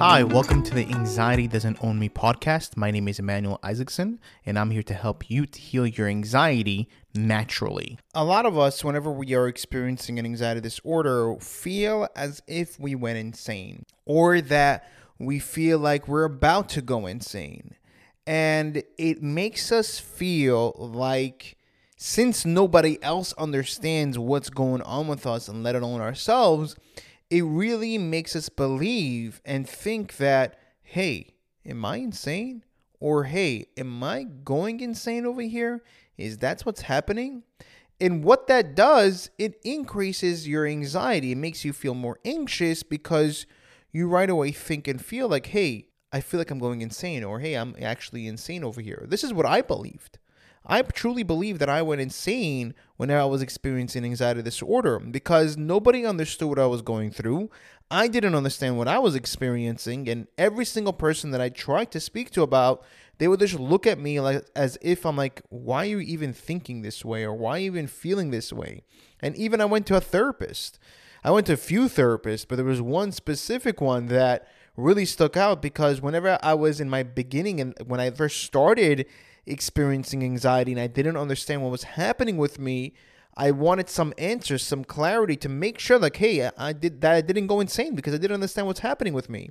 Hi, welcome to the Anxiety Doesn't Own Me podcast. My name is Emmanuel Isaacson, and I'm here to help you to heal your anxiety naturally. A lot of us, whenever we are experiencing an anxiety disorder, feel as if we went insane or that we feel like we're about to go insane. And it makes us feel like since nobody else understands what's going on with us and let alone ourselves, it really makes us believe and think that, hey, am I insane? Or hey, am I going insane over here? Is that what's happening? And what that does, it increases your anxiety. It makes you feel more anxious because you right away think and feel like, hey, I feel like I'm going insane, or hey, I'm actually insane over here. This is what I believed. I truly believe that I went insane when I was experiencing anxiety disorder because nobody understood what I was going through. I didn't understand what I was experiencing, and every single person that I tried to speak to about, they would just look at me like as if I'm like, why are you even thinking this way, or why are you even feeling this way? And even I went to a therapist. I went to a few therapists, but there was one specific one that really stuck out because whenever I was in my beginning and when I first started experiencing anxiety and I didn't understand what was happening with me, I wanted some answers, some clarity to make sure like, hey, I did that I didn't go insane because I didn't understand what's happening with me.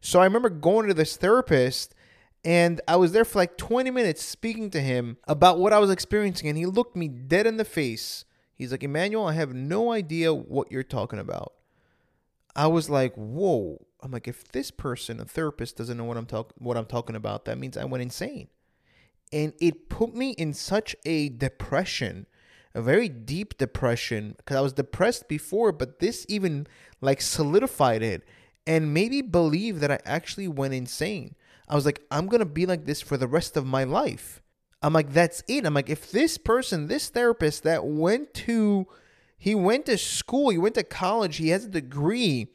So I remember going to this therapist and I was there for like 20 minutes speaking to him about what I was experiencing and he looked me dead in the face. He's like, "Emmanuel, I have no idea what you're talking about." I was like, "Whoa." I'm like, if this person, a therapist, doesn't know what I'm talking what I'm talking about, that means I went insane and it put me in such a depression a very deep depression because I was depressed before, but this even like solidified it and made me believe that I actually went insane. I was like, I'm gonna be like this for the rest of my life. I'm like, that's it. I'm like, if this person, this therapist that went to, he went to school, he went to college, he has a degree,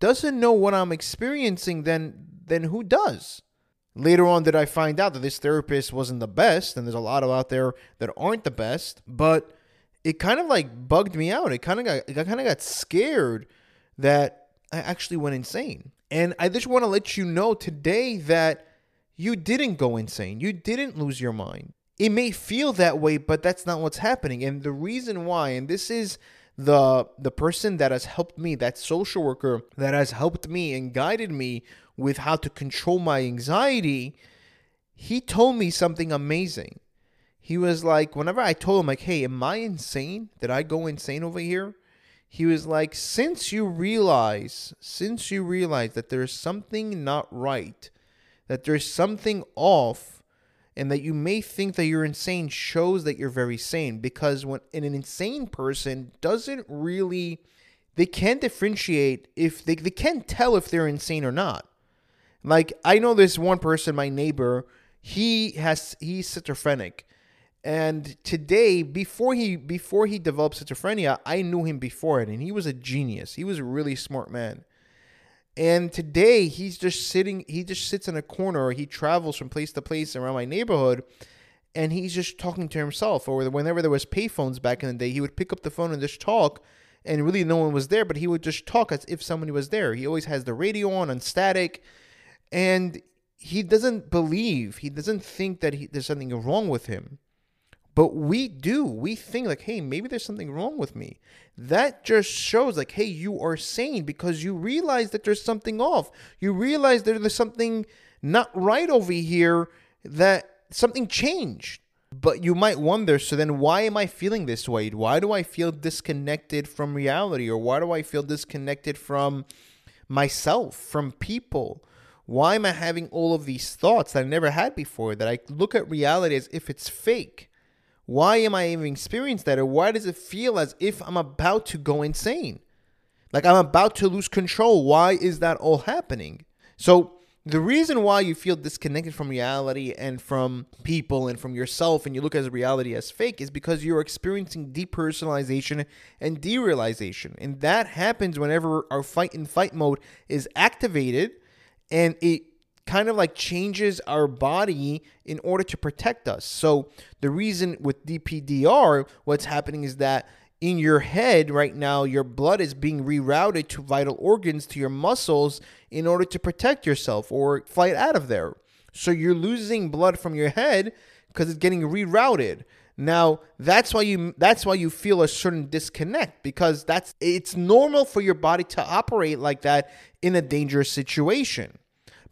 doesn't know what I'm experiencing, then then who does? Later on, did I find out that this therapist wasn't the best, and there's a lot of out there that aren't the best. But it kind of like bugged me out. It kind of got, I kind of got scared that I actually went insane. And I just want to let you know today that you didn't go insane. You didn't lose your mind. It may feel that way, but that's not what's happening. And the reason why, and this is the the person that has helped me, that social worker that has helped me and guided me with how to control my anxiety, he told me something amazing. He was like, whenever I told him, like, hey, am I insane? Did I go insane over here? He was like, since you realize, since you realize that there's something not right, that there's something off, and that you may think that you're insane shows that you're very sane because when an insane person doesn't really they can't differentiate if they, they can't tell if they're insane or not like I know this one person, my neighbor, he has he's schizophrenic. And today, before he before he developed schizophrenia, I knew him before it, and he was a genius. He was a really smart man. And today he's just sitting, he just sits in a corner, or he travels from place to place around my neighborhood, and he's just talking to himself. Or whenever there was payphones back in the day, he would pick up the phone and just talk, and really no one was there, but he would just talk as if somebody was there. He always has the radio on on static and he doesn't believe, he doesn't think that he, there's something wrong with him. But we do. We think like, hey, maybe there's something wrong with me. That just shows like, hey, you are sane because you realize that there's something off. You realize that there's something not right over here, that something changed. But you might wonder, so then why am I feeling this way? Why do I feel disconnected from reality? Or why do I feel disconnected from myself, from people? Why am I having all of these thoughts that I never had before? That I look at reality as if it's fake. Why am I even experiencing that? Or why does it feel as if I'm about to go insane? Like I'm about to lose control. Why is that all happening? So, the reason why you feel disconnected from reality and from people and from yourself and you look at reality as fake is because you're experiencing depersonalization and derealization. And that happens whenever our fight and fight mode is activated and it kind of like changes our body in order to protect us. So the reason with DPDR, what's happening is that in your head right now, your blood is being rerouted to vital organs, to your muscles, in order to protect yourself or fight out of there. So you're losing blood from your head because it's getting rerouted. Now, that's why you that's why you feel a certain disconnect because that's it's normal for your body to operate like that in a dangerous situation.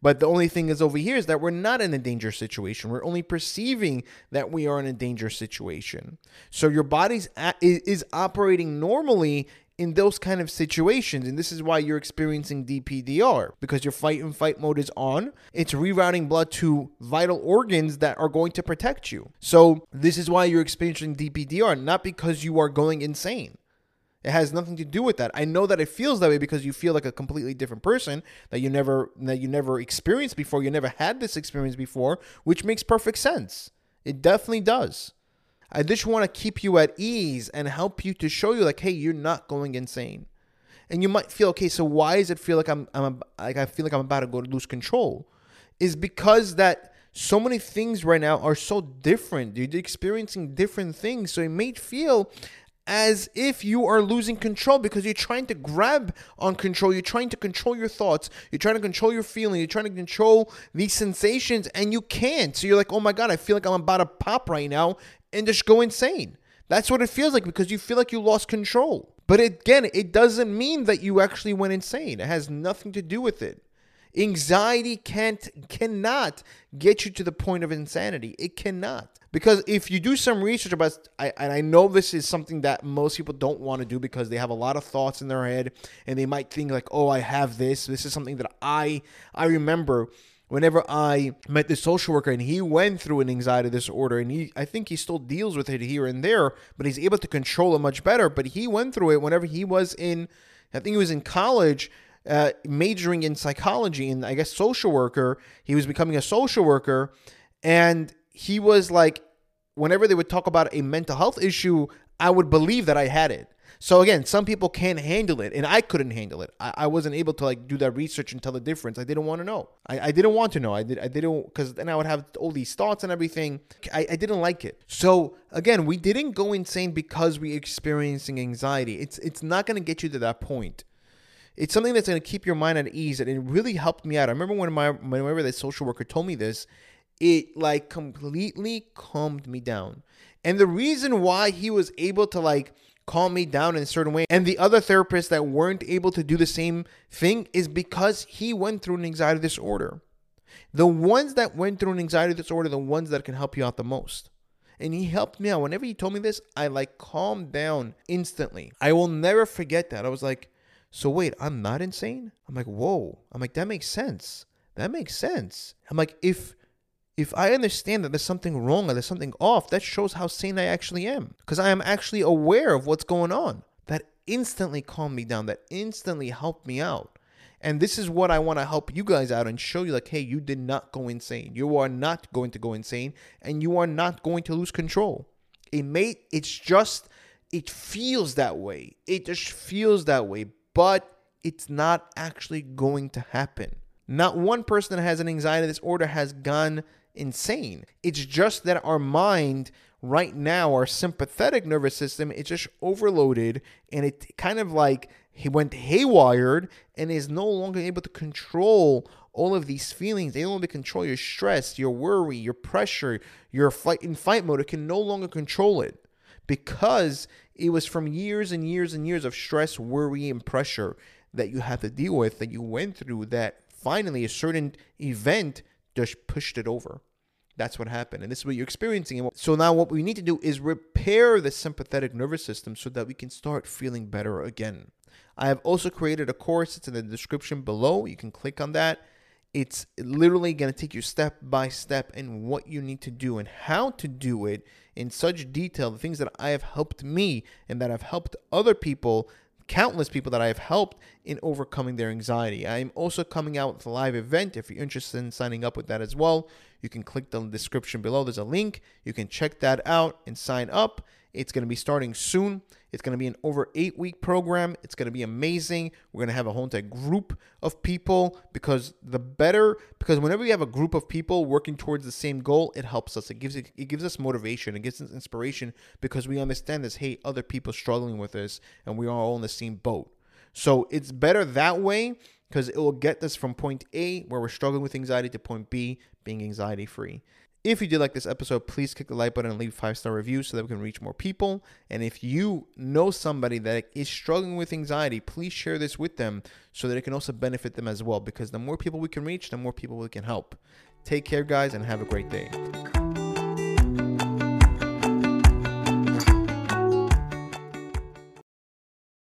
But the only thing is over here is that we're not in a dangerous situation. We're only perceiving that we are in a dangerous situation. So your body's is operating normally in those kind of situations. And this is why you're experiencing DPDR because your fight and fight mode is on. It's rerouting blood to vital organs that are going to protect you. So this is why you're experiencing DPDR, not because you are going insane. It has nothing to do with that. I know that it feels that way because you feel like a completely different person that you never that you never experienced before. You never had this experience before, which makes perfect sense. It definitely does. I just want to keep you at ease and help you to show you like, hey, you're not going insane. And you might feel, okay, so why does it feel like I'm, I'm like I feel like I'm about to go to lose control? Is because that so many things right now are so different. You're experiencing different things, so it may feel as if you are losing control because you're trying to grab on control. You're trying to control your thoughts. You're trying to control your feeling. You're trying to control these sensations, and you can't. So you're like, oh my God, I feel like I'm about to pop right now and just go insane. That's what it feels like because you feel like you lost control. But again, it doesn't mean that you actually went insane. It has nothing to do with it. Anxiety can't cannot get you to the point of insanity. It cannot. Because if you do some research about, I, and I know this is something that most people don't want to do because they have a lot of thoughts in their head, and they might think like, "Oh, I have this. This is something that I I remember." Whenever I met this social worker and he went through an anxiety disorder and he I think he still deals with it here and there, but he's able to control it much better. But he went through it whenever he was in I think he was in college uh, majoring in psychology and I guess social worker. He was becoming a social worker, and he was like, whenever they would talk about a mental health issue, I would believe that I had it. So again, some people can't handle it, and I couldn't handle it. I, I wasn't able to like do that research and tell the difference. I didn't want to know. I, I didn't want to know. I did. I didn't because then I would have all these thoughts and everything. I, I didn't like it. So again, we didn't go insane because we're experiencing anxiety. It's it's not going to get you to that point it's something that's going to keep your mind at ease and it really helped me out. I remember when my whenever the social worker told me this it like completely calmed me down. And the reason why he was able to like calm me down in a certain way and the other therapists that weren't able to do the same thing is because he went through an anxiety disorder. The ones that went through an anxiety disorder the ones that can help you out the most. And he helped me out. Whenever he told me this i like calmed down instantly. I will never forget that. I was like so wait, I'm not insane? I'm like, whoa. I'm like, that makes sense. That makes sense. I'm like, if if I understand that there's something wrong or there's something off, that shows how sane I actually am. Because I am actually aware of what's going on. That instantly calmed me down. That instantly helped me out. And this is what I want to help you guys out and show you like, hey, you did not go insane. You are not going to go insane and you are not going to lose control. It may it's just it feels that way. It just feels that way but it's not actually going to happen. Not one person that has an anxiety disorder has gone insane. It's just that our mind right now, our sympathetic nervous system, is just overloaded and it kind of like he went haywired and is no longer able to control all of these feelings. They don't control your stress, your worry, your pressure, your fight in fight mode. It can no longer control it because it was from years and years and years of stress, worry, and pressure that you had to deal with that you went through that finally a certain event just pushed it over. That's what happened. And this is what you're experiencing. So now what we need to do is repair the sympathetic nervous system so that we can start feeling better again. I have also created a course. It's in the description below. You can click on that it's literally going to take you step by step in what you need to do and how to do it in such detail. The things that I have helped me and that have helped other people, countless people that I have helped in overcoming their anxiety. I am also coming out with a live event. If you're interested in signing up with that as well, you can click the description below. There's a link. You can check that out and sign up. It's going to be starting soon. It's going to be an over eight week program. It's going to be amazing. We're going to have a whole entire group of people because the better, because whenever you have a group of people working towards the same goal, it helps us. It gives it, it gives us motivation. It gives us inspiration because we understand this. Hey, other people struggling with this, and we are all in the same boat. So it's better that way because it will get us from point A, where we're struggling with anxiety, to point B, being anxiety free. If you did like this episode, please click the like button and leave five star review so that we can reach more people. And if you know somebody that is struggling with anxiety, please share this with them so that it can also benefit them as well. Because the more people we can reach, the more people we can help. Take care, guys, and have a great day.